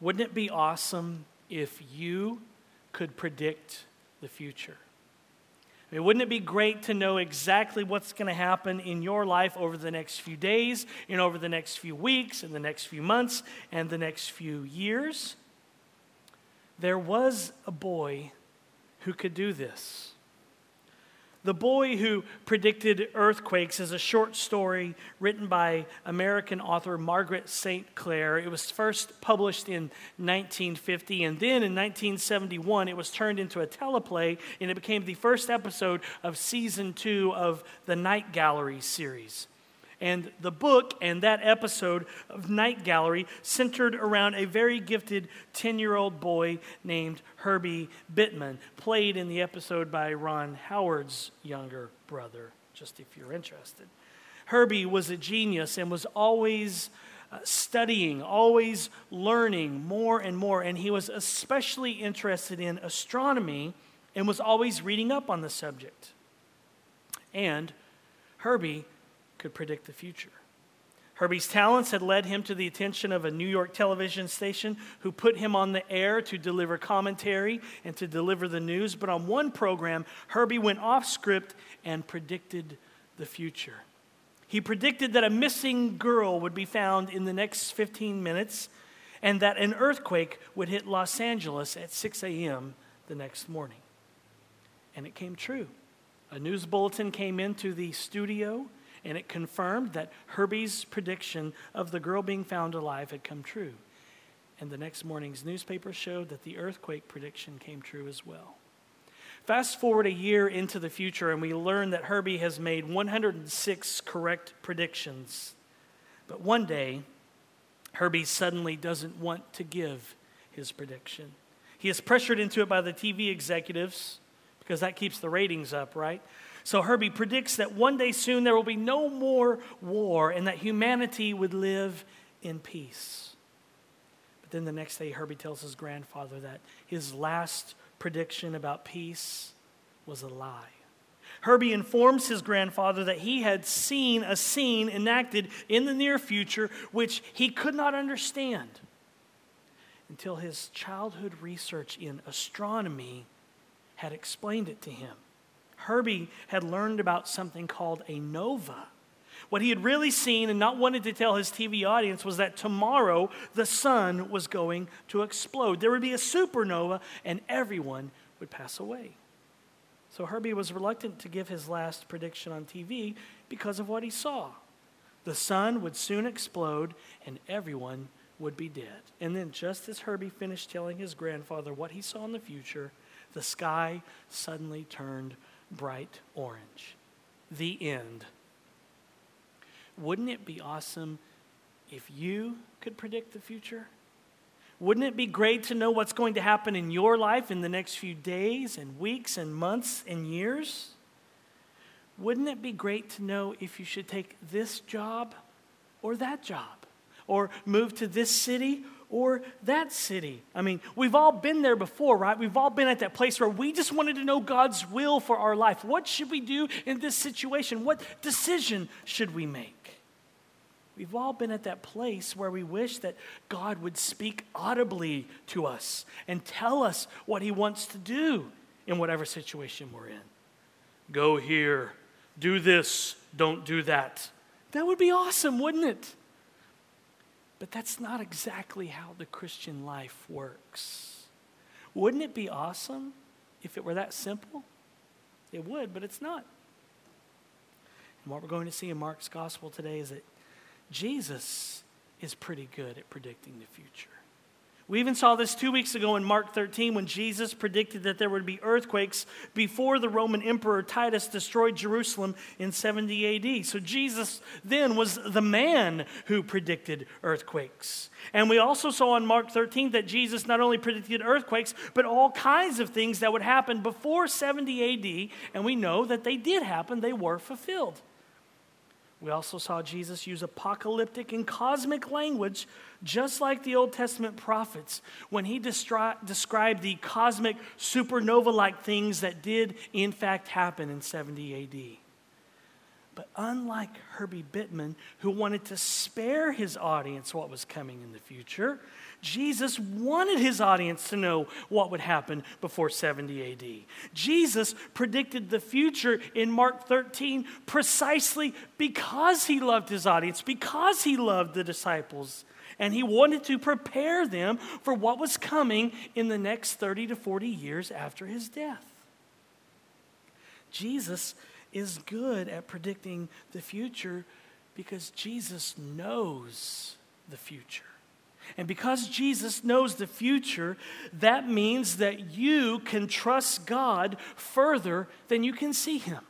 Wouldn't it be awesome if you could predict the future? I mean, wouldn't it be great to know exactly what's going to happen in your life over the next few days, and over the next few weeks, and the next few months, and the next few years? There was a boy who could do this. The Boy Who Predicted Earthquakes is a short story written by American author Margaret St. Clair. It was first published in 1950, and then in 1971, it was turned into a teleplay, and it became the first episode of season two of the Night Gallery series. And the book and that episode of Night Gallery centered around a very gifted 10 year old boy named Herbie Bittman, played in the episode by Ron Howard's younger brother, just if you're interested. Herbie was a genius and was always uh, studying, always learning more and more. And he was especially interested in astronomy and was always reading up on the subject. And Herbie could predict the future. Herbie's talents had led him to the attention of a New York television station who put him on the air to deliver commentary and to deliver the news. But on one program, Herbie went off script and predicted the future. He predicted that a missing girl would be found in the next 15 minutes and that an earthquake would hit Los Angeles at 6 a.m. the next morning. And it came true. A news bulletin came into the studio and it confirmed that Herbie's prediction of the girl being found alive had come true. And the next morning's newspaper showed that the earthquake prediction came true as well. Fast forward a year into the future, and we learn that Herbie has made 106 correct predictions. But one day, Herbie suddenly doesn't want to give his prediction. He is pressured into it by the TV executives because that keeps the ratings up, right? So Herbie predicts that one day soon there will be no more war and that humanity would live in peace. But then the next day, Herbie tells his grandfather that his last prediction about peace was a lie. Herbie informs his grandfather that he had seen a scene enacted in the near future which he could not understand until his childhood research in astronomy had explained it to him. Herbie had learned about something called a nova. What he had really seen and not wanted to tell his TV audience was that tomorrow the sun was going to explode. There would be a supernova and everyone would pass away. So Herbie was reluctant to give his last prediction on TV because of what he saw. The sun would soon explode and everyone would be dead. And then, just as Herbie finished telling his grandfather what he saw in the future, the sky suddenly turned bright orange. The end. Wouldn't it be awesome if you could predict the future? Wouldn't it be great to know what's going to happen in your life in the next few days and weeks and months and years? Wouldn't it be great to know if you should take this job or that job? Or move to this city or that city. I mean, we've all been there before, right? We've all been at that place where we just wanted to know God's will for our life. What should we do in this situation? What decision should we make? We've all been at that place where we wish that God would speak audibly to us and tell us what He wants to do in whatever situation we're in. Go here, do this, don't do that. That would be awesome, wouldn't it? But that's not exactly how the Christian life works. Wouldn't it be awesome if it were that simple? It would, but it's not. And what we're going to see in Mark's gospel today is that Jesus is pretty good at predicting the future. We even saw this two weeks ago in Mark 13 when Jesus predicted that there would be earthquakes before the Roman Emperor Titus destroyed Jerusalem in 70 AD. So Jesus then was the man who predicted earthquakes. And we also saw in Mark 13 that Jesus not only predicted earthquakes, but all kinds of things that would happen before 70 AD. And we know that they did happen, they were fulfilled. We also saw Jesus use apocalyptic and cosmic language, just like the Old Testament prophets, when he destri- described the cosmic supernova like things that did, in fact, happen in 70 AD. But unlike Herbie Bittman, who wanted to spare his audience what was coming in the future, Jesus wanted his audience to know what would happen before 70 AD. Jesus predicted the future in Mark 13 precisely because he loved his audience, because he loved the disciples, and he wanted to prepare them for what was coming in the next 30 to 40 years after his death. Jesus is good at predicting the future because Jesus knows the future. And because Jesus knows the future, that means that you can trust God further than you can see Him.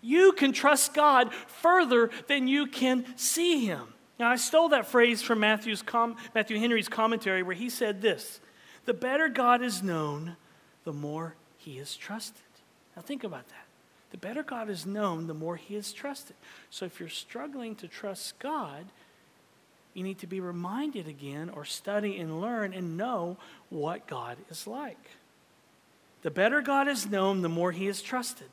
You can trust God further than you can see Him. Now, I stole that phrase from Matthew's com- Matthew Henry's commentary where he said this The better God is known, the more He is trusted. Now, think about that. The better God is known, the more He is trusted. So, if you're struggling to trust God, you need to be reminded again or study and learn and know what God is like. The better God is known, the more he is trusted.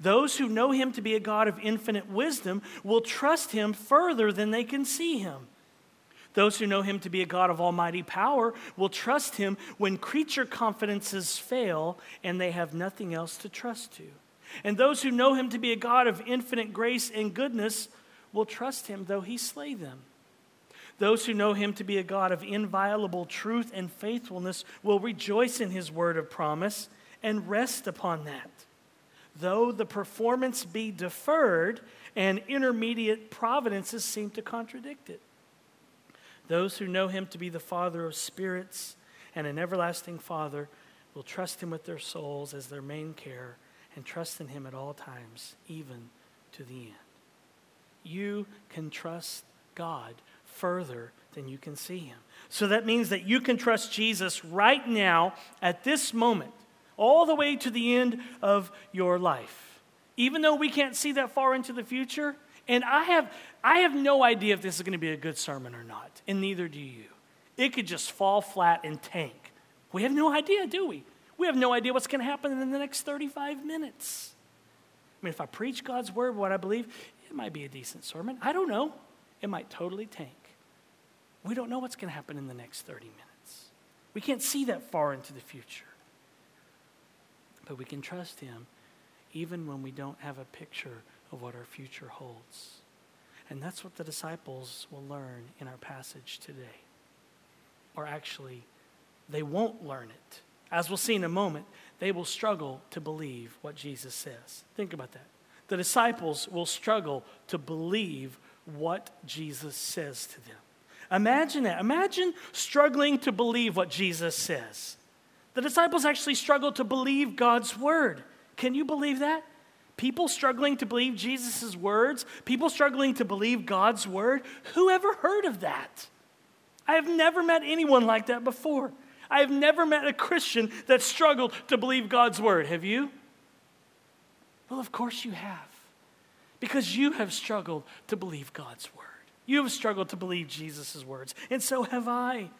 Those who know him to be a God of infinite wisdom will trust him further than they can see him. Those who know him to be a God of almighty power will trust him when creature confidences fail and they have nothing else to trust to. And those who know him to be a God of infinite grace and goodness will trust him though he slay them. Those who know him to be a God of inviolable truth and faithfulness will rejoice in his word of promise and rest upon that. Though the performance be deferred and intermediate providences seem to contradict it. Those who know him to be the Father of spirits and an everlasting Father will trust him with their souls as their main care and trust in him at all times, even to the end. You can trust God further than you can see him. So that means that you can trust Jesus right now at this moment, all the way to the end of your life. Even though we can't see that far into the future, and I have, I have no idea if this is going to be a good sermon or not, and neither do you. It could just fall flat and tank. We have no idea, do we? We have no idea what's going to happen in the next 35 minutes. I mean, if I preach God's word, what I believe, it might be a decent sermon. I don't know. It might totally tank. We don't know what's going to happen in the next 30 minutes. We can't see that far into the future. But we can trust Him even when we don't have a picture of what our future holds. And that's what the disciples will learn in our passage today. Or actually, they won't learn it. As we'll see in a moment, they will struggle to believe what Jesus says. Think about that. The disciples will struggle to believe what Jesus says to them. Imagine that. Imagine struggling to believe what Jesus says. The disciples actually struggled to believe God's word. Can you believe that? People struggling to believe Jesus' words, people struggling to believe God's word. Who ever heard of that? I have never met anyone like that before. I have never met a Christian that struggled to believe God's word. Have you? Well, of course you have. Because you have struggled to believe God's word. You have struggled to believe Jesus' words, and so have I.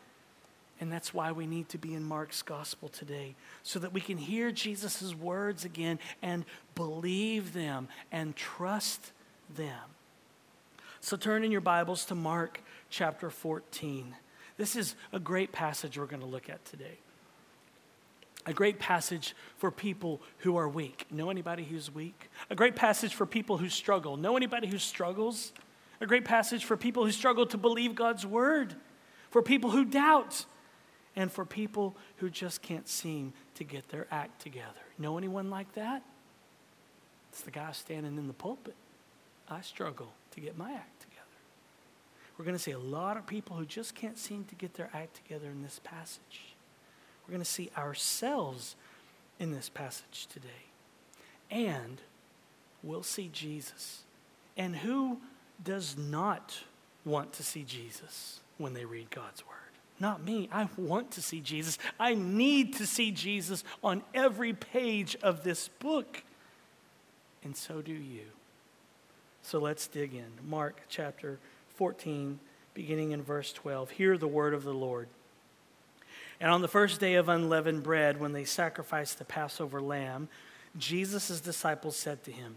And that's why we need to be in Mark's gospel today, so that we can hear Jesus' words again and believe them and trust them. So turn in your Bibles to Mark chapter 14. This is a great passage we're going to look at today. A great passage for people who are weak. Know anybody who's weak? A great passage for people who struggle. Know anybody who struggles? A great passage for people who struggle to believe God's word, for people who doubt, and for people who just can't seem to get their act together. Know anyone like that? It's the guy standing in the pulpit. I struggle to get my act together. We're going to see a lot of people who just can't seem to get their act together in this passage. We're going to see ourselves in this passage today. And we'll see Jesus. And who does not want to see Jesus when they read God's word. Not me. I want to see Jesus. I need to see Jesus on every page of this book. And so do you. So let's dig in. Mark chapter 14, beginning in verse 12. Hear the word of the Lord. And on the first day of unleavened bread, when they sacrificed the Passover lamb, Jesus' disciples said to him,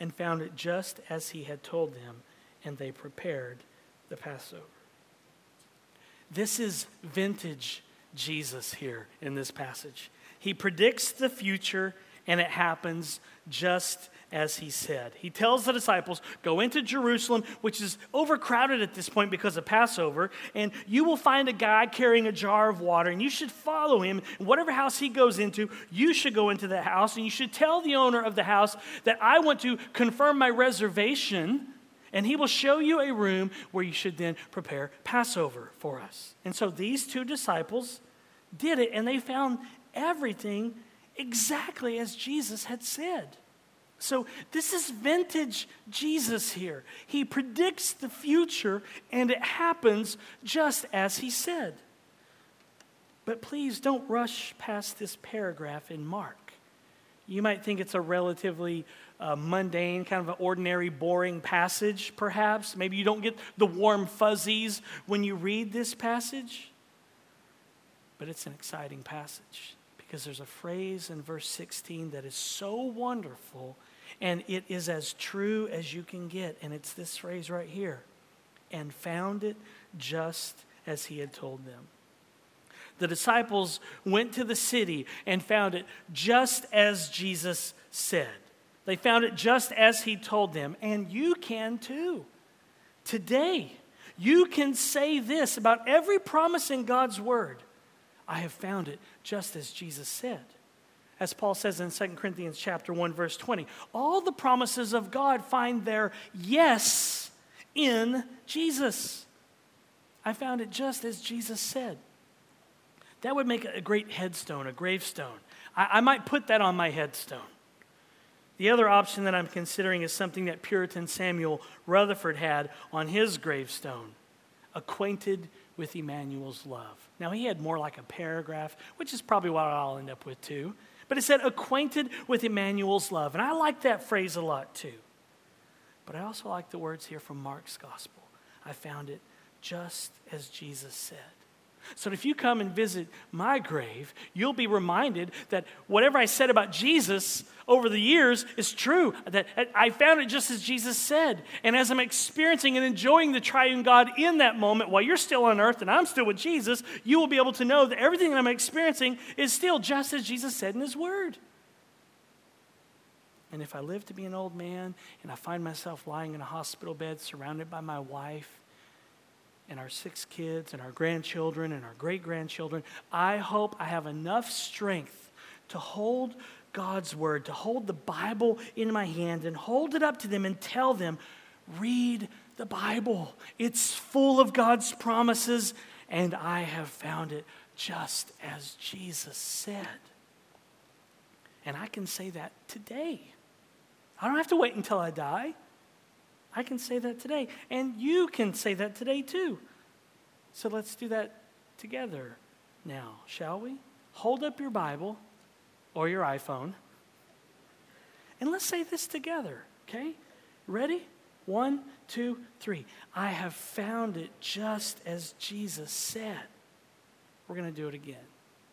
and found it just as he had told them, and they prepared the Passover. This is vintage Jesus here in this passage. He predicts the future, and it happens just as he said. He tells the disciples, Go into Jerusalem, which is overcrowded at this point because of Passover, and you will find a guy carrying a jar of water, and you should follow him. And whatever house he goes into, you should go into that house, and you should tell the owner of the house that I want to confirm my reservation and he will show you a room where you should then prepare Passover for us. And so these two disciples did it, and they found everything exactly as Jesus had said. So, this is vintage Jesus here. He predicts the future, and it happens just as he said. But please don't rush past this paragraph in Mark. You might think it's a relatively uh, mundane, kind of an ordinary, boring passage, perhaps. Maybe you don't get the warm fuzzies when you read this passage. But it's an exciting passage because there's a phrase in verse 16 that is so wonderful and it is as true as you can get. And it's this phrase right here and found it just as he had told them. The disciples went to the city and found it just as Jesus said. They found it just as he told them, and you can too. Today, you can say this about every promise in God's word I have found it just as Jesus said. As Paul says in 2 Corinthians chapter 1 verse 20, all the promises of God find their yes in Jesus. I found it just as Jesus said. That would make a great headstone, a gravestone. I, I might put that on my headstone. The other option that I'm considering is something that Puritan Samuel Rutherford had on his gravestone acquainted with Emmanuel's love. Now, he had more like a paragraph, which is probably what I'll end up with too. But it said, acquainted with Emmanuel's love. And I like that phrase a lot too. But I also like the words here from Mark's gospel. I found it just as Jesus said. So if you come and visit my grave, you'll be reminded that whatever I said about Jesus over the years is true. That I found it just as Jesus said. And as I'm experiencing and enjoying the triune God in that moment while you're still on earth and I'm still with Jesus, you will be able to know that everything that I'm experiencing is still just as Jesus said in his word. And if I live to be an old man and I find myself lying in a hospital bed surrounded by my wife and our six kids and our grandchildren and our great grandchildren, I hope I have enough strength to hold God's word, to hold the Bible in my hand and hold it up to them and tell them, read the Bible. It's full of God's promises, and I have found it just as Jesus said. And I can say that today. I don't have to wait until I die. I can say that today. And you can say that today too. So let's do that together now, shall we? Hold up your Bible or your iPhone. And let's say this together, okay? Ready? One, two, three. I have found it just as Jesus said. We're going to do it again.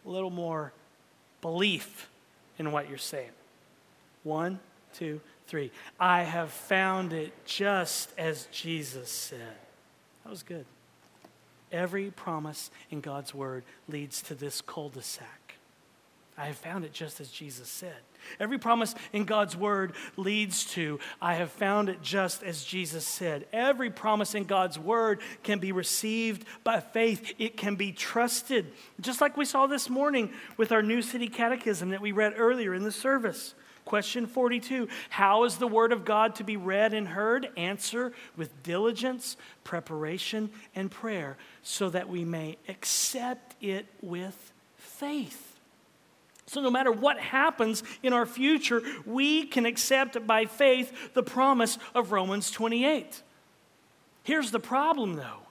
A little more belief in what you're saying. One, two, three. I have found it just as Jesus said. That was good. Every promise in God's word leads to this cul de sac. I have found it just as Jesus said. Every promise in God's word leads to, I have found it just as Jesus said. Every promise in God's word can be received by faith, it can be trusted. Just like we saw this morning with our New City Catechism that we read earlier in the service. Question 42 How is the Word of God to be read and heard? Answer with diligence, preparation, and prayer, so that we may accept it with faith. So, no matter what happens in our future, we can accept by faith the promise of Romans 28. Here's the problem, though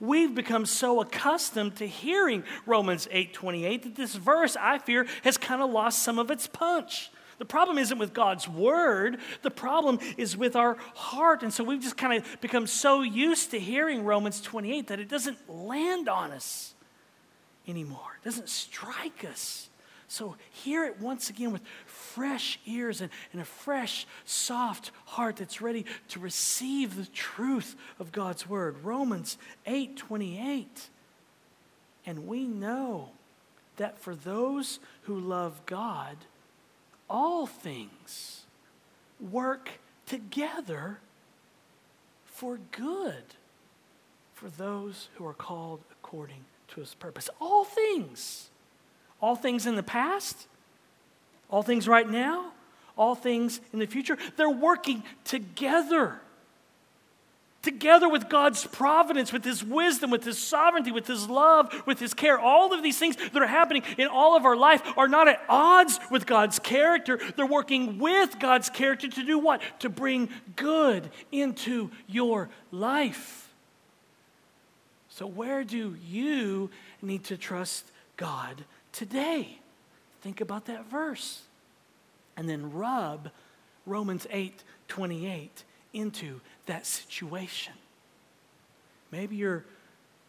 We've become so accustomed to hearing Romans 8:28 that this verse, I fear, has kind of lost some of its punch. The problem isn't with God's word, the problem is with our heart. And so we've just kind of become so used to hearing Romans 28 that it doesn't land on us anymore. It doesn't strike us. So hear it once again with fresh ears and, and a fresh, soft heart that's ready to receive the truth of God's word. Romans 8 28. And we know that for those who love God, all things work together for good for those who are called according to his purpose. All things. All things in the past, all things right now, all things in the future. They're working together together with God's providence, with His wisdom, with His sovereignty, with His love, with His care. All of these things that are happening in all of our life are not at odds with God's character. They're working with God's character to do what? To bring good into your life. So, where do you need to trust God today? Think about that verse. And then rub Romans 8 28 into that situation. Maybe you're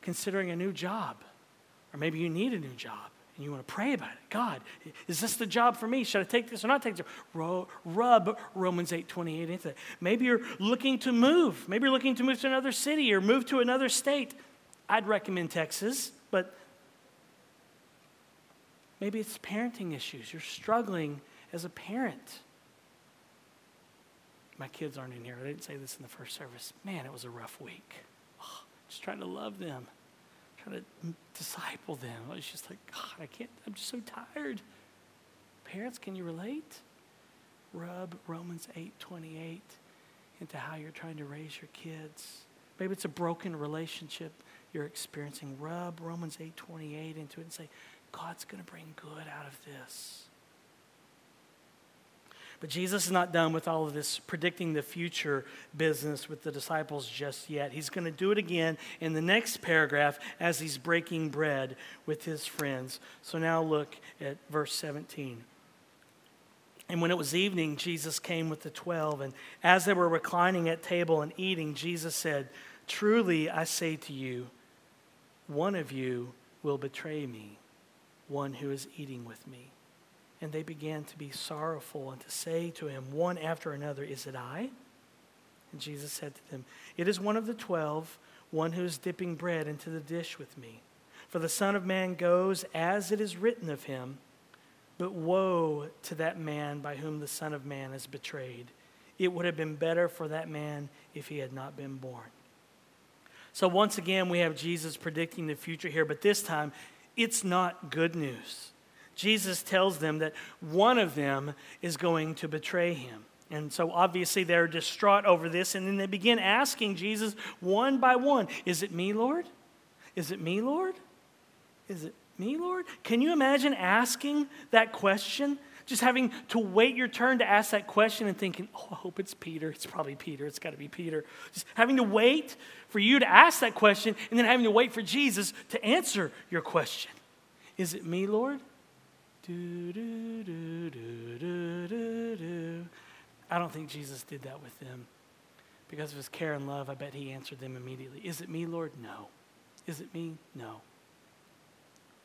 considering a new job, or maybe you need a new job and you want to pray about it. God, is this the job for me? Should I take this or not take this? Rub Romans 8 28 into it. Maybe you're looking to move. Maybe you're looking to move to another city or move to another state. I'd recommend Texas, but maybe it's parenting issues. You're struggling as a parent. My kids aren't in here. I didn't say this in the first service. Man, it was a rough week. Oh, just trying to love them, trying to disciple them. I was just like, God, I can't, I'm just so tired. Parents, can you relate? Rub Romans 8 28 into how you're trying to raise your kids. Maybe it's a broken relationship you're experiencing. Rub Romans 8 28 into it and say, God's going to bring good out of this. But Jesus is not done with all of this predicting the future business with the disciples just yet. He's going to do it again in the next paragraph as he's breaking bread with his friends. So now look at verse 17. And when it was evening, Jesus came with the twelve. And as they were reclining at table and eating, Jesus said, Truly I say to you, one of you will betray me, one who is eating with me. And they began to be sorrowful and to say to him one after another, Is it I? And Jesus said to them, It is one of the twelve, one who is dipping bread into the dish with me. For the Son of Man goes as it is written of him, but woe to that man by whom the Son of Man is betrayed. It would have been better for that man if he had not been born. So, once again, we have Jesus predicting the future here, but this time it's not good news. Jesus tells them that one of them is going to betray him. And so obviously they're distraught over this, and then they begin asking Jesus one by one Is it me, Lord? Is it me, Lord? Is it me, Lord? Can you imagine asking that question? Just having to wait your turn to ask that question and thinking, oh, I hope it's Peter. It's probably Peter. It's got to be Peter. Just having to wait for you to ask that question and then having to wait for Jesus to answer your question. Is it me, Lord? Do, do, do, do, do, do, do. I don't think Jesus did that with them. Because of his care and love, I bet he answered them immediately. Is it me, Lord? No. Is it me? No.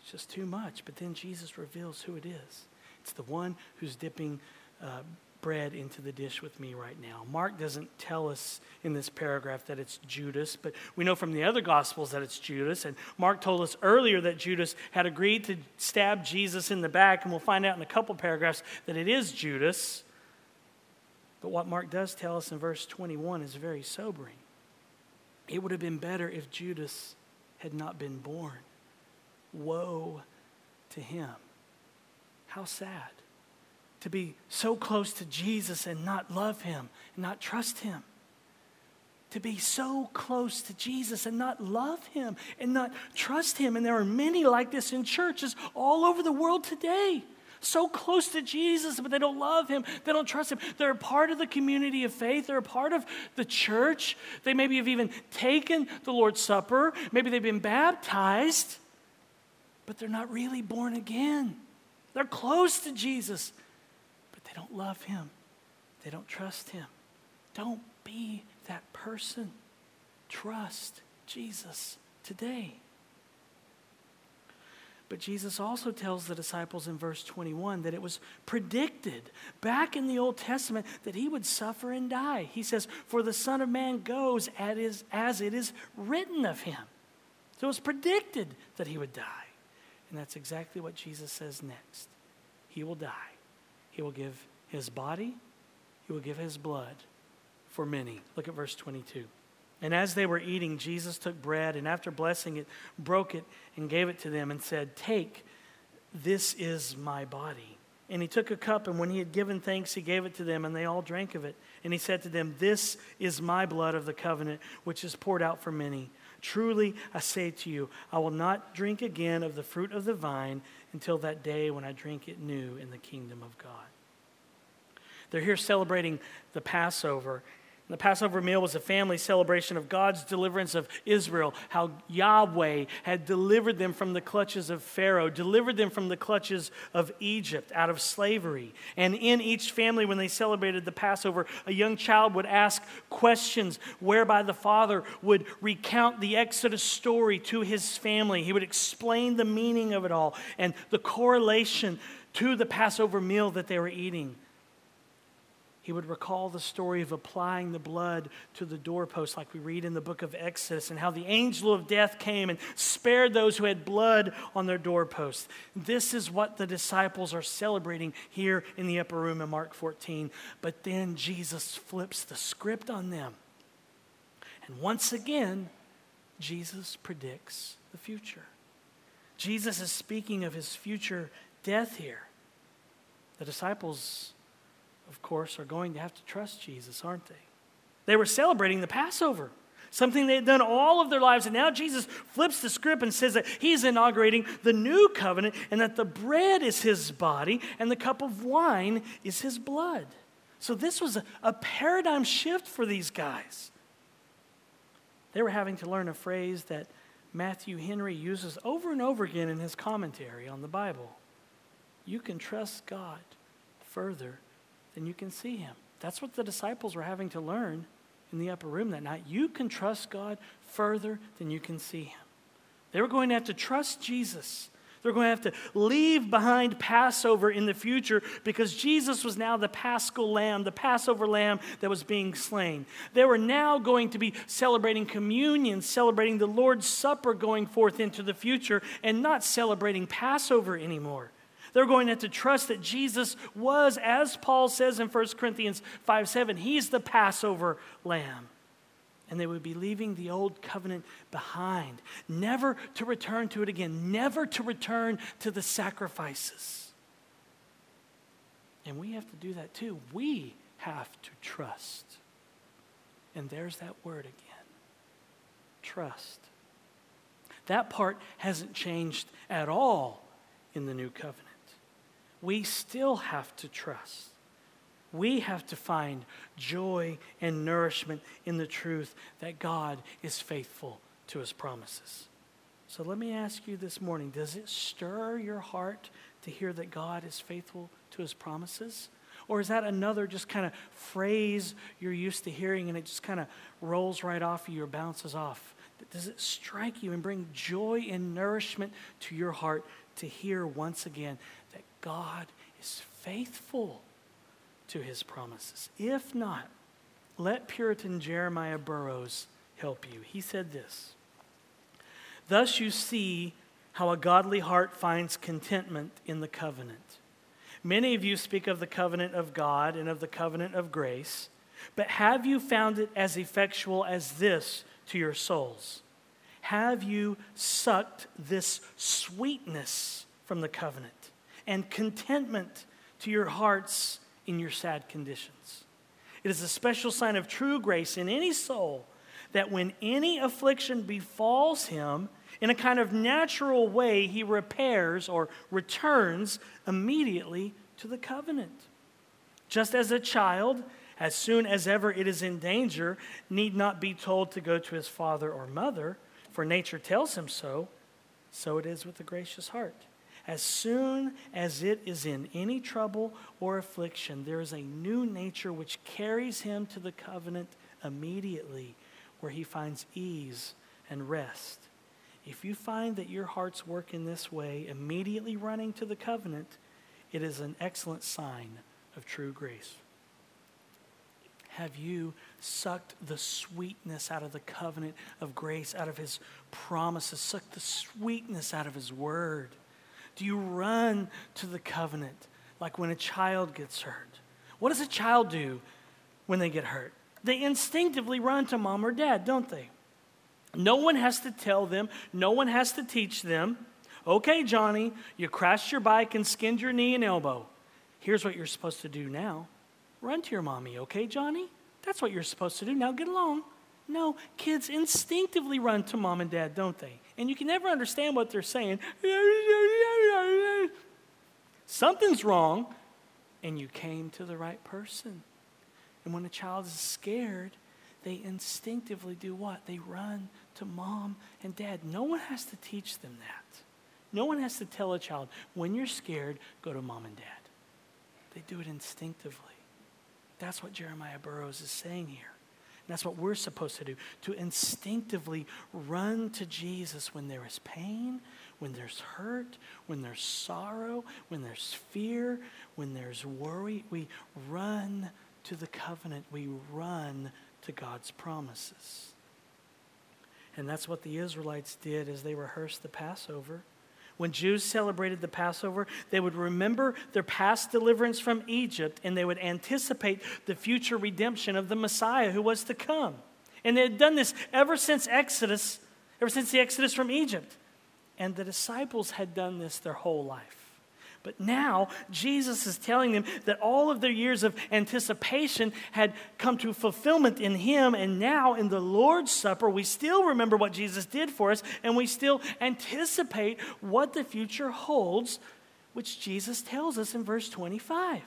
It's just too much. But then Jesus reveals who it is. It's the one who's dipping uh, bread into the dish with me right now. Mark doesn't tell us in this paragraph that it's Judas, but we know from the other Gospels that it's Judas. And Mark told us earlier that Judas had agreed to stab Jesus in the back, and we'll find out in a couple paragraphs that it is Judas. But what Mark does tell us in verse 21 is very sobering. It would have been better if Judas had not been born. Woe to him. How sad to be so close to Jesus and not love him and not trust him. To be so close to Jesus and not love him and not trust him. And there are many like this in churches all over the world today. so close to Jesus, but they don't love him. They don't trust him. They're a part of the community of faith. They're a part of the church. They maybe have even taken the Lord's Supper. Maybe they've been baptized, but they're not really born again. They're close to Jesus, they don't love him. They don't trust him. Don't be that person. Trust Jesus today. But Jesus also tells the disciples in verse 21 that it was predicted back in the Old Testament that he would suffer and die. He says, For the Son of Man goes as it is written of him. So it was predicted that he would die. And that's exactly what Jesus says next. He will die. He will give his body, he will give his blood for many. Look at verse 22. And as they were eating, Jesus took bread and after blessing it, broke it and gave it to them and said, Take, this is my body. And he took a cup, and when he had given thanks, he gave it to them, and they all drank of it. And he said to them, This is my blood of the covenant, which is poured out for many. Truly, I say to you, I will not drink again of the fruit of the vine until that day when I drink it new in the kingdom of God. They're here celebrating the Passover, the Passover meal was a family celebration of God's deliverance of Israel, how Yahweh had delivered them from the clutches of Pharaoh, delivered them from the clutches of Egypt out of slavery. And in each family, when they celebrated the Passover, a young child would ask questions whereby the father would recount the Exodus story to his family. He would explain the meaning of it all and the correlation to the Passover meal that they were eating he would recall the story of applying the blood to the doorpost, like we read in the book of Exodus, and how the angel of death came and spared those who had blood on their doorposts. This is what the disciples are celebrating here in the upper room in Mark 14. But then Jesus flips the script on them. And once again, Jesus predicts the future. Jesus is speaking of his future death here. The disciples of course, are going to have to trust Jesus, aren't they? They were celebrating the Passover, something they had done all of their lives. And now Jesus flips the script and says that he's inaugurating the new covenant and that the bread is his body and the cup of wine is his blood. So this was a, a paradigm shift for these guys. They were having to learn a phrase that Matthew Henry uses over and over again in his commentary on the Bible. You can trust God further then you can see him. That's what the disciples were having to learn in the upper room that night. You can trust God further than you can see him. They were going to have to trust Jesus. They're going to have to leave behind Passover in the future because Jesus was now the paschal lamb, the Passover lamb that was being slain. They were now going to be celebrating communion, celebrating the Lord's Supper going forth into the future, and not celebrating Passover anymore. They're going to have to trust that Jesus was, as Paul says in 1 Corinthians 5 7, he's the Passover lamb. And they would be leaving the old covenant behind, never to return to it again, never to return to the sacrifices. And we have to do that too. We have to trust. And there's that word again trust. That part hasn't changed at all in the new covenant we still have to trust. We have to find joy and nourishment in the truth that God is faithful to his promises. So let me ask you this morning does it stir your heart to hear that God is faithful to his promises? Or is that another just kind of phrase you're used to hearing and it just kind of rolls right off of you or bounces off? Does it strike you and bring joy and nourishment to your heart to hear once again God is faithful to his promises. If not, let Puritan Jeremiah Burroughs help you. He said this Thus you see how a godly heart finds contentment in the covenant. Many of you speak of the covenant of God and of the covenant of grace, but have you found it as effectual as this to your souls? Have you sucked this sweetness from the covenant? And contentment to your hearts in your sad conditions. It is a special sign of true grace in any soul that when any affliction befalls him, in a kind of natural way, he repairs or returns immediately to the covenant. Just as a child, as soon as ever it is in danger, need not be told to go to his father or mother, for nature tells him so, so it is with the gracious heart. As soon as it is in any trouble or affliction, there is a new nature which carries him to the covenant immediately, where he finds ease and rest. If you find that your hearts work in this way, immediately running to the covenant, it is an excellent sign of true grace. Have you sucked the sweetness out of the covenant of grace, out of his promises, sucked the sweetness out of his word? Do you run to the covenant like when a child gets hurt? What does a child do when they get hurt? They instinctively run to mom or dad, don't they? No one has to tell them, no one has to teach them. Okay, Johnny, you crashed your bike and skinned your knee and elbow. Here's what you're supposed to do now run to your mommy, okay, Johnny? That's what you're supposed to do. Now get along. No, kids instinctively run to mom and dad, don't they? And you can never understand what they're saying. Something's wrong, and you came to the right person. And when a child is scared, they instinctively do what? They run to mom and dad. No one has to teach them that. No one has to tell a child, when you're scared, go to mom and dad. They do it instinctively. That's what Jeremiah Burroughs is saying here. That's what we're supposed to do to instinctively run to Jesus when there is pain, when there's hurt, when there's sorrow, when there's fear, when there's worry. We run to the covenant, we run to God's promises. And that's what the Israelites did as they rehearsed the Passover. When Jews celebrated the Passover, they would remember their past deliverance from Egypt and they would anticipate the future redemption of the Messiah who was to come. And they had done this ever since Exodus, ever since the Exodus from Egypt. And the disciples had done this their whole life. But now, Jesus is telling them that all of their years of anticipation had come to fulfillment in Him. And now, in the Lord's Supper, we still remember what Jesus did for us, and we still anticipate what the future holds, which Jesus tells us in verse 25.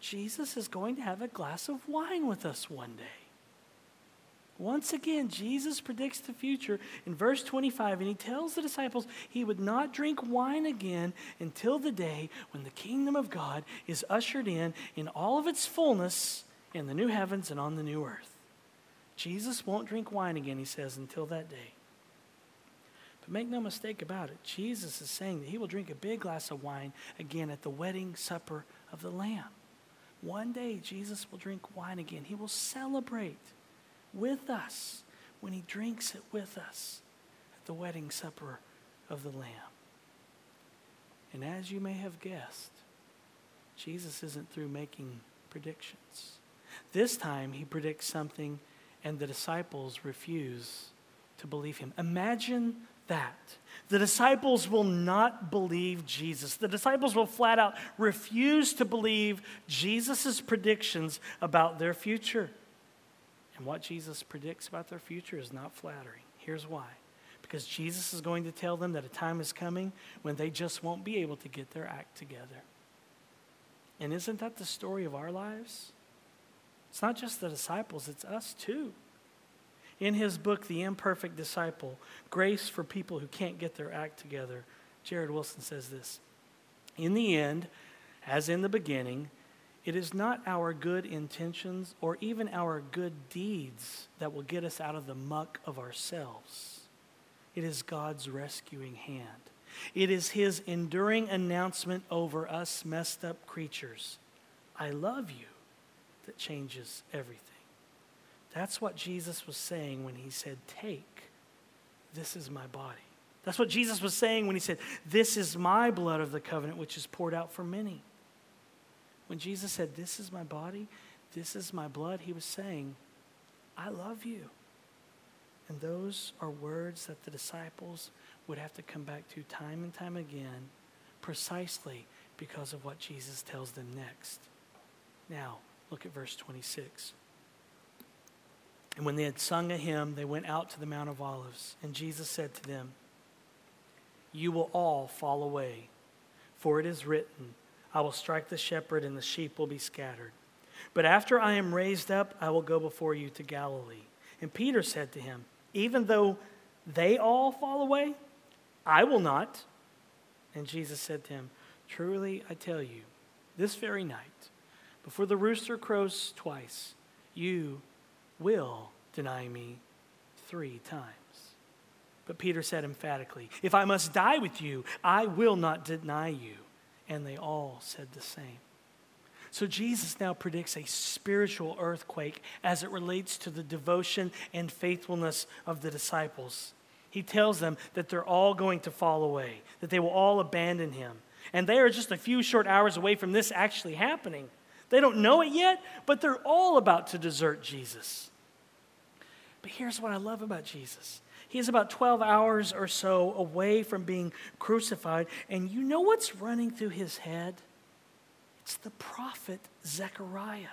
Jesus is going to have a glass of wine with us one day. Once again, Jesus predicts the future in verse 25, and he tells the disciples he would not drink wine again until the day when the kingdom of God is ushered in in all of its fullness in the new heavens and on the new earth. Jesus won't drink wine again, he says, until that day. But make no mistake about it, Jesus is saying that he will drink a big glass of wine again at the wedding supper of the Lamb. One day, Jesus will drink wine again. He will celebrate with us when he drinks it with us at the wedding supper of the Lamb. And as you may have guessed, Jesus isn't through making predictions. This time he predicts something, and the disciples refuse to believe him. Imagine that. The disciples will not believe Jesus. The disciples will flat out refuse to believe Jesus' predictions about their future. And what Jesus predicts about their future is not flattering. Here's why. Because Jesus is going to tell them that a time is coming when they just won't be able to get their act together. And isn't that the story of our lives? It's not just the disciples, it's us too. In his book, The Imperfect Disciple Grace for People Who Can't Get Their Act Together, Jared Wilson says this In the end, as in the beginning, it is not our good intentions or even our good deeds that will get us out of the muck of ourselves. It is God's rescuing hand. It is His enduring announcement over us messed up creatures I love you that changes everything. That's what Jesus was saying when He said, Take, this is my body. That's what Jesus was saying when He said, This is my blood of the covenant, which is poured out for many. When Jesus said, This is my body, this is my blood, he was saying, I love you. And those are words that the disciples would have to come back to time and time again, precisely because of what Jesus tells them next. Now, look at verse 26. And when they had sung a hymn, they went out to the Mount of Olives. And Jesus said to them, you will all fall away. For it is written, I will strike the shepherd, and the sheep will be scattered. But after I am raised up, I will go before you to Galilee. And Peter said to him, Even though they all fall away, I will not. And Jesus said to him, Truly I tell you, this very night, before the rooster crows twice, you will deny me three times. But Peter said emphatically, If I must die with you, I will not deny you. And they all said the same. So Jesus now predicts a spiritual earthquake as it relates to the devotion and faithfulness of the disciples. He tells them that they're all going to fall away, that they will all abandon him. And they are just a few short hours away from this actually happening. They don't know it yet, but they're all about to desert Jesus. But here's what I love about Jesus he is about 12 hours or so away from being crucified. And you know what's running through his head? It's the prophet Zechariah.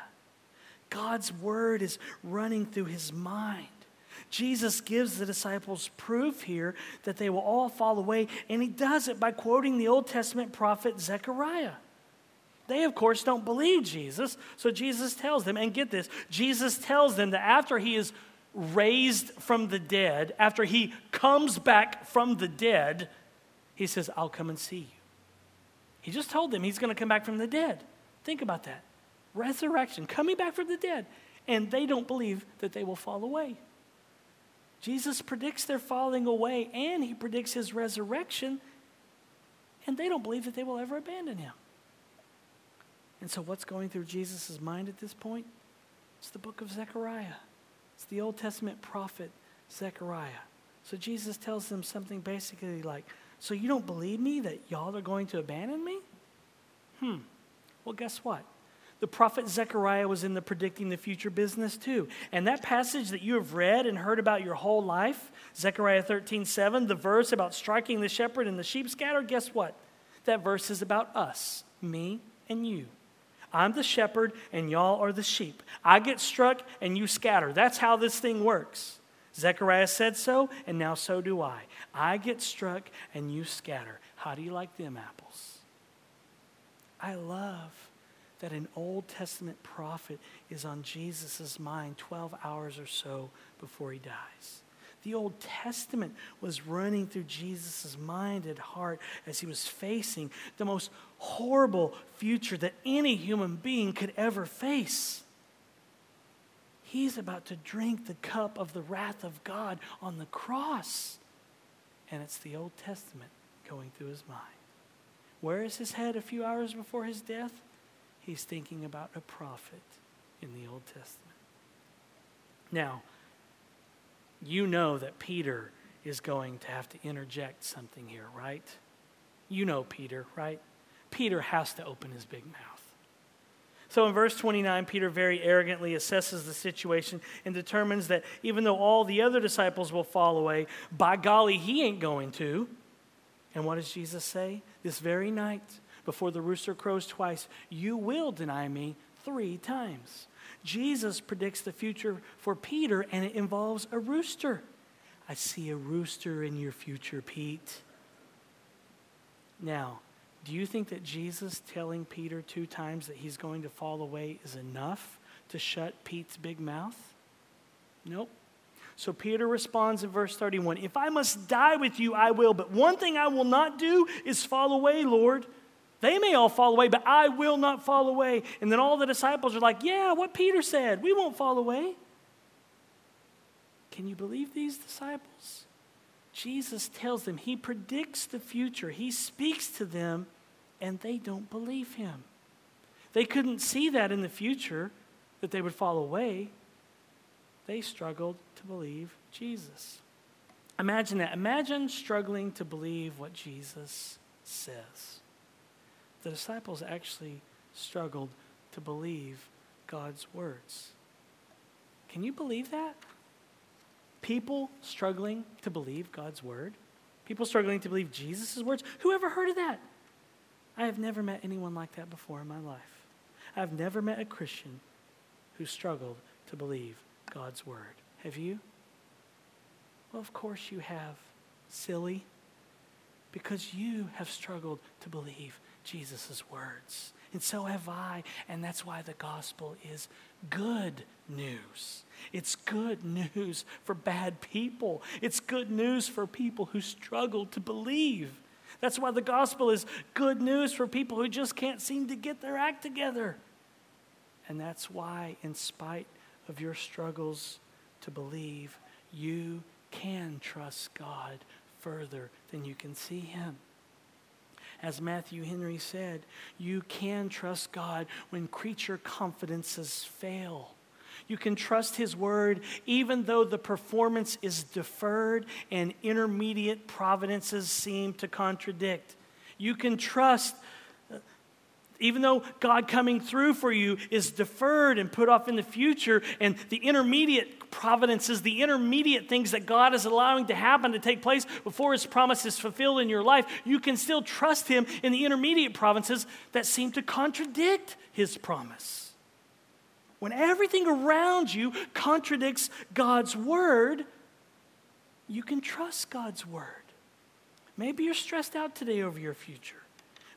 God's word is running through his mind. Jesus gives the disciples proof here that they will all fall away, and he does it by quoting the Old Testament prophet Zechariah. They, of course, don't believe Jesus, so Jesus tells them, and get this Jesus tells them that after he is raised from the dead, after he comes back from the dead, he says, I'll come and see you. He just told them he's going to come back from the dead. Think about that. Resurrection, coming back from the dead. And they don't believe that they will fall away. Jesus predicts their falling away and he predicts his resurrection, and they don't believe that they will ever abandon him. And so, what's going through Jesus' mind at this point? It's the book of Zechariah. It's the Old Testament prophet Zechariah. So Jesus tells them something basically like, So you don't believe me that y'all are going to abandon me? Hmm. Well, guess what? The prophet Zechariah was in the predicting the future business too. And that passage that you have read and heard about your whole life, Zechariah 13, 7, the verse about striking the shepherd and the sheep scattered, guess what? That verse is about us, me and you. I'm the shepherd and y'all are the sheep. I get struck and you scatter. That's how this thing works. Zechariah said so, and now so do I. I get struck and you scatter. How do you like them apples? I love that an Old Testament prophet is on Jesus' mind 12 hours or so before he dies. The Old Testament was running through Jesus' mind and heart as he was facing the most horrible future that any human being could ever face. He's about to drink the cup of the wrath of God on the cross. And it's the Old Testament going through his mind. Where is his head a few hours before his death? He's thinking about a prophet in the Old Testament. Now, you know that Peter is going to have to interject something here, right? You know Peter, right? Peter has to open his big mouth. So in verse 29, Peter very arrogantly assesses the situation and determines that even though all the other disciples will fall away, by golly, he ain't going to. And what does Jesus say? This very night, before the rooster crows twice, you will deny me three times. Jesus predicts the future for Peter, and it involves a rooster. I see a rooster in your future, Pete. Now, do you think that Jesus telling Peter two times that he's going to fall away is enough to shut Pete's big mouth? Nope. So Peter responds in verse 31 If I must die with you, I will, but one thing I will not do is fall away, Lord. They may all fall away, but I will not fall away. And then all the disciples are like, Yeah, what Peter said, we won't fall away. Can you believe these disciples? Jesus tells them, He predicts the future, He speaks to them, and they don't believe Him. They couldn't see that in the future, that they would fall away. They struggled to believe Jesus. Imagine that. Imagine struggling to believe what Jesus says the disciples actually struggled to believe God's words. Can you believe that? People struggling to believe God's word? People struggling to believe Jesus' words? Who ever heard of that? I have never met anyone like that before in my life. I've never met a Christian who struggled to believe God's word. Have you? Well, of course you have. Silly. because you have struggled to believe Jesus' words. And so have I. And that's why the gospel is good news. It's good news for bad people, it's good news for people who struggle to believe. That's why the gospel is good news for people who just can't seem to get their act together. And that's why, in spite of your struggles to believe, you can trust God further than you can see Him. As Matthew Henry said, you can trust God when creature confidences fail. You can trust His word even though the performance is deferred and intermediate providences seem to contradict. You can trust even though God coming through for you is deferred and put off in the future, and the intermediate providences, the intermediate things that God is allowing to happen to take place before His promise is fulfilled in your life, you can still trust Him in the intermediate providences that seem to contradict His promise. When everything around you contradicts God's word, you can trust God's word. Maybe you're stressed out today over your future.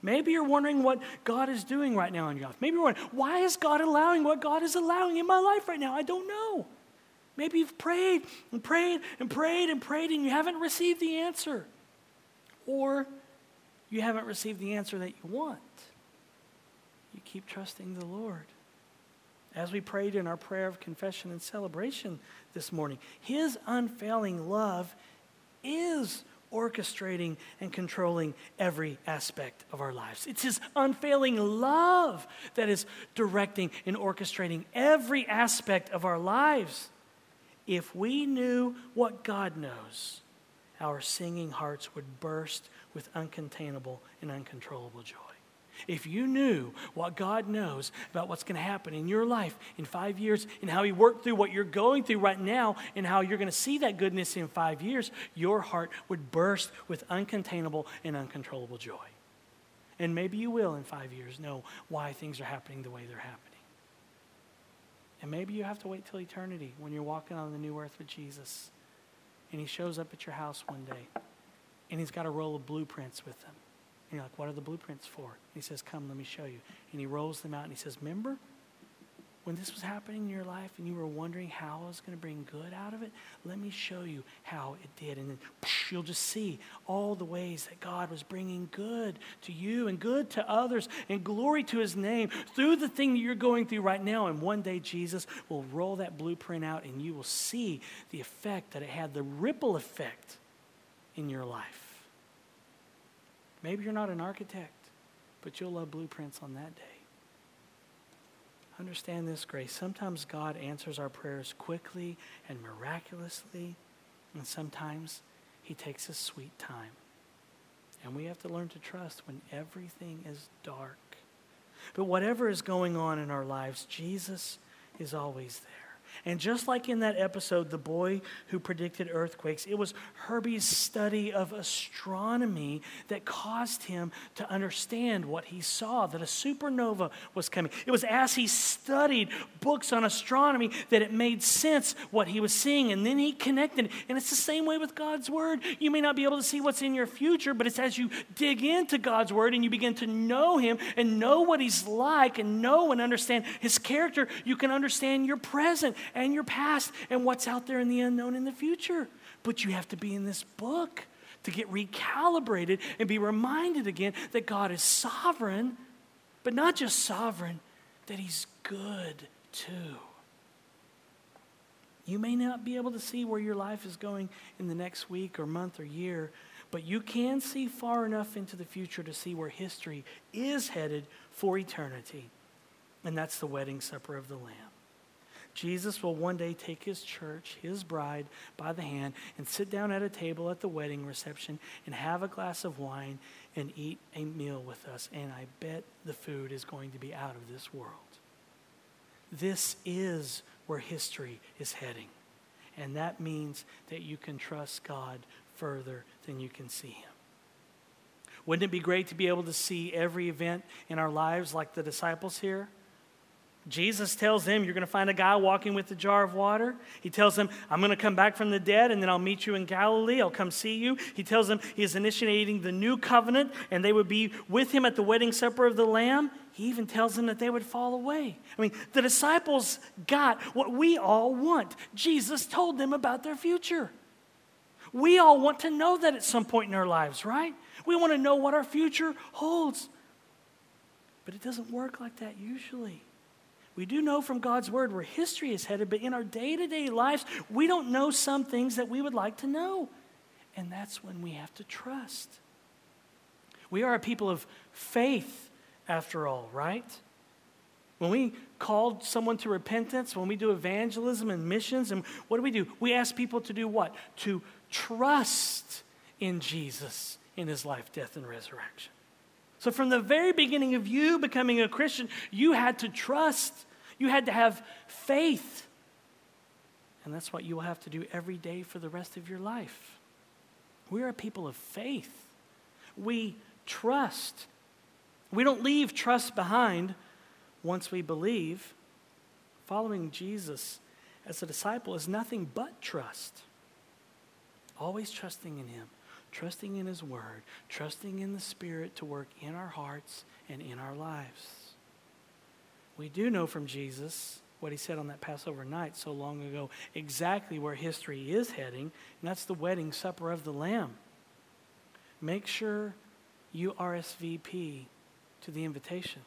Maybe you're wondering what God is doing right now in your life. Maybe you're wondering, why is God allowing what God is allowing in my life right now? I don't know. Maybe you've prayed and prayed and prayed and prayed and you haven't received the answer. Or you haven't received the answer that you want. You keep trusting the Lord. As we prayed in our prayer of confession and celebration this morning, His unfailing love is orchestrating and controlling every aspect of our lives. It's His unfailing love that is directing and orchestrating every aspect of our lives. If we knew what God knows, our singing hearts would burst with uncontainable and uncontrollable joy. If you knew what God knows about what's going to happen in your life in five years and how He worked through what you're going through right now and how you're going to see that goodness in five years, your heart would burst with uncontainable and uncontrollable joy. And maybe you will in five years know why things are happening the way they're happening. And maybe you have to wait till eternity when you're walking on the new earth with Jesus and He shows up at your house one day and He's got a roll of blueprints with Him and you're like, what are the blueprints for? And he says, come, let me show you. And he rolls them out and he says, remember when this was happening in your life and you were wondering how I was going to bring good out of it? Let me show you how it did. And then you'll just see all the ways that God was bringing good to you and good to others and glory to his name through the thing that you're going through right now. And one day Jesus will roll that blueprint out and you will see the effect that it had, the ripple effect in your life. Maybe you're not an architect, but you'll love blueprints on that day. Understand this, Grace. Sometimes God answers our prayers quickly and miraculously, and sometimes He takes His sweet time. And we have to learn to trust when everything is dark. But whatever is going on in our lives, Jesus is always there. And just like in that episode, The Boy Who Predicted Earthquakes, it was Herbie's study of astronomy that caused him to understand what he saw that a supernova was coming. It was as he studied books on astronomy that it made sense what he was seeing. And then he connected. And it's the same way with God's Word. You may not be able to see what's in your future, but it's as you dig into God's Word and you begin to know Him and know what He's like and know and understand His character, you can understand your present and your past and what's out there in the unknown in the future. But you have to be in this book to get recalibrated and be reminded again that God is sovereign, but not just sovereign, that He's good too. You may not be able to see where your life is going in the next week or month or year, but you can see far enough into the future to see where history is headed for eternity. And that's the wedding supper of the Lamb. Jesus will one day take his church, his bride, by the hand and sit down at a table at the wedding reception and have a glass of wine and eat a meal with us. And I bet the food is going to be out of this world. This is where history is heading. And that means that you can trust God further than you can see him. Wouldn't it be great to be able to see every event in our lives like the disciples here? Jesus tells them, You're going to find a guy walking with a jar of water. He tells them, I'm going to come back from the dead and then I'll meet you in Galilee. I'll come see you. He tells them he is initiating the new covenant and they would be with him at the wedding supper of the Lamb. He even tells them that they would fall away. I mean, the disciples got what we all want. Jesus told them about their future. We all want to know that at some point in our lives, right? We want to know what our future holds. But it doesn't work like that usually. We do know from God's word where history is headed, but in our day to day lives, we don't know some things that we would like to know. And that's when we have to trust. We are a people of faith, after all, right? When we call someone to repentance, when we do evangelism and missions, and what do we do? We ask people to do what? To trust in Jesus, in his life, death, and resurrection. So, from the very beginning of you becoming a Christian, you had to trust you had to have faith. And that's what you will have to do every day for the rest of your life. We are a people of faith. We trust. We don't leave trust behind once we believe. Following Jesus as a disciple is nothing but trust. Always trusting in Him, trusting in His Word, trusting in the Spirit to work in our hearts and in our lives. We do know from Jesus what he said on that Passover night so long ago, exactly where history is heading, and that's the wedding supper of the Lamb. Make sure you RSVP to the invitation.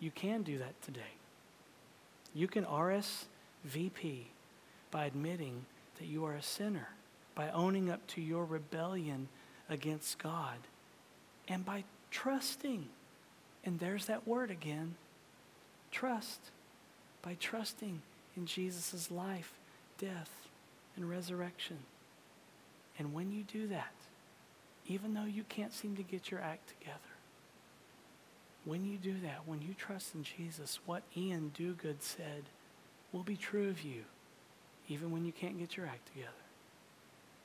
You can do that today. You can RSVP by admitting that you are a sinner, by owning up to your rebellion against God, and by trusting. And there's that word again Trust by trusting in Jesus' life, death, and resurrection. And when you do that, even though you can't seem to get your act together, when you do that, when you trust in Jesus, what Iain Duguid said will be true of you, even when you can't get your act together.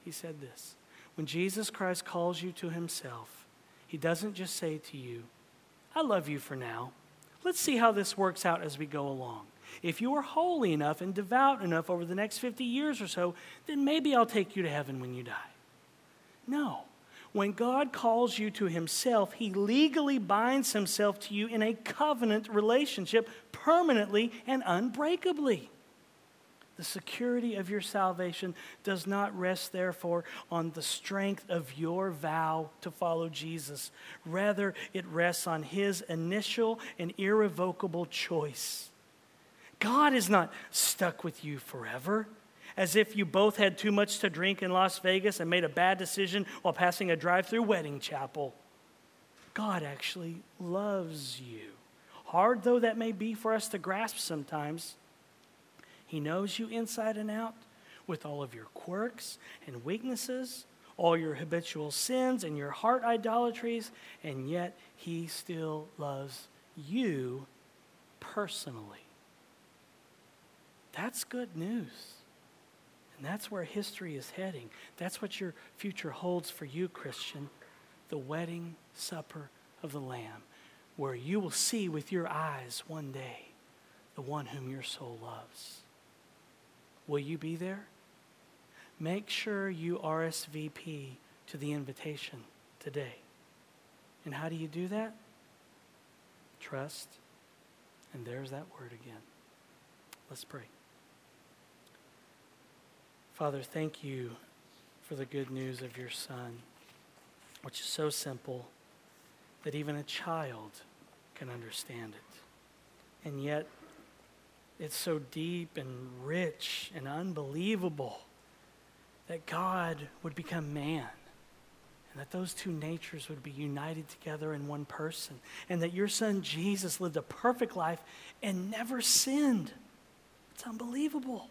He said this When Jesus Christ calls you to himself, he doesn't just say to you, I love you for now. Let's see how this works out as we go along. If you are holy enough and devout enough over the next 50 years or so, then maybe I'll take you to heaven when you die. No. When God calls you to Himself, He legally binds Himself to you in a covenant relationship permanently and unbreakably. The security of your salvation does not rest, therefore, on the strength of your vow to follow Jesus. Rather, it rests on his initial and irrevocable choice. God is not stuck with you forever, as if you both had too much to drink in Las Vegas and made a bad decision while passing a drive through wedding chapel. God actually loves you. Hard though that may be for us to grasp sometimes. He knows you inside and out with all of your quirks and weaknesses, all your habitual sins and your heart idolatries, and yet He still loves you personally. That's good news. And that's where history is heading. That's what your future holds for you, Christian the wedding supper of the Lamb, where you will see with your eyes one day the one whom your soul loves. Will you be there? Make sure you RSVP to the invitation today. And how do you do that? Trust. And there's that word again. Let's pray. Father, thank you for the good news of your Son, which is so simple that even a child can understand it. And yet, it's so deep and rich and unbelievable that God would become man and that those two natures would be united together in one person and that your son Jesus lived a perfect life and never sinned. It's unbelievable.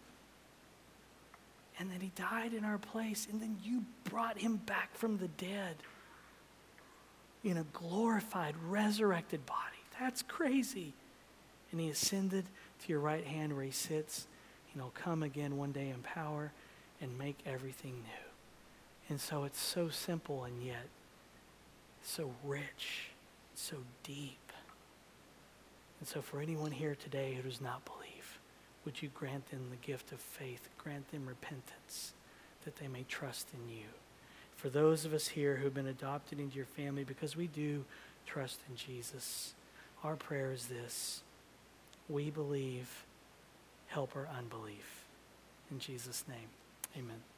And that he died in our place and then you brought him back from the dead in a glorified, resurrected body. That's crazy. And he ascended to your right hand where he sits, and he'll come again one day in power and make everything new. And so it's so simple and yet so rich, so deep. And so, for anyone here today who does not believe, would you grant them the gift of faith, grant them repentance, that they may trust in you? For those of us here who've been adopted into your family because we do trust in Jesus, our prayer is this we believe, help our unbelief. In Jesus' name, amen.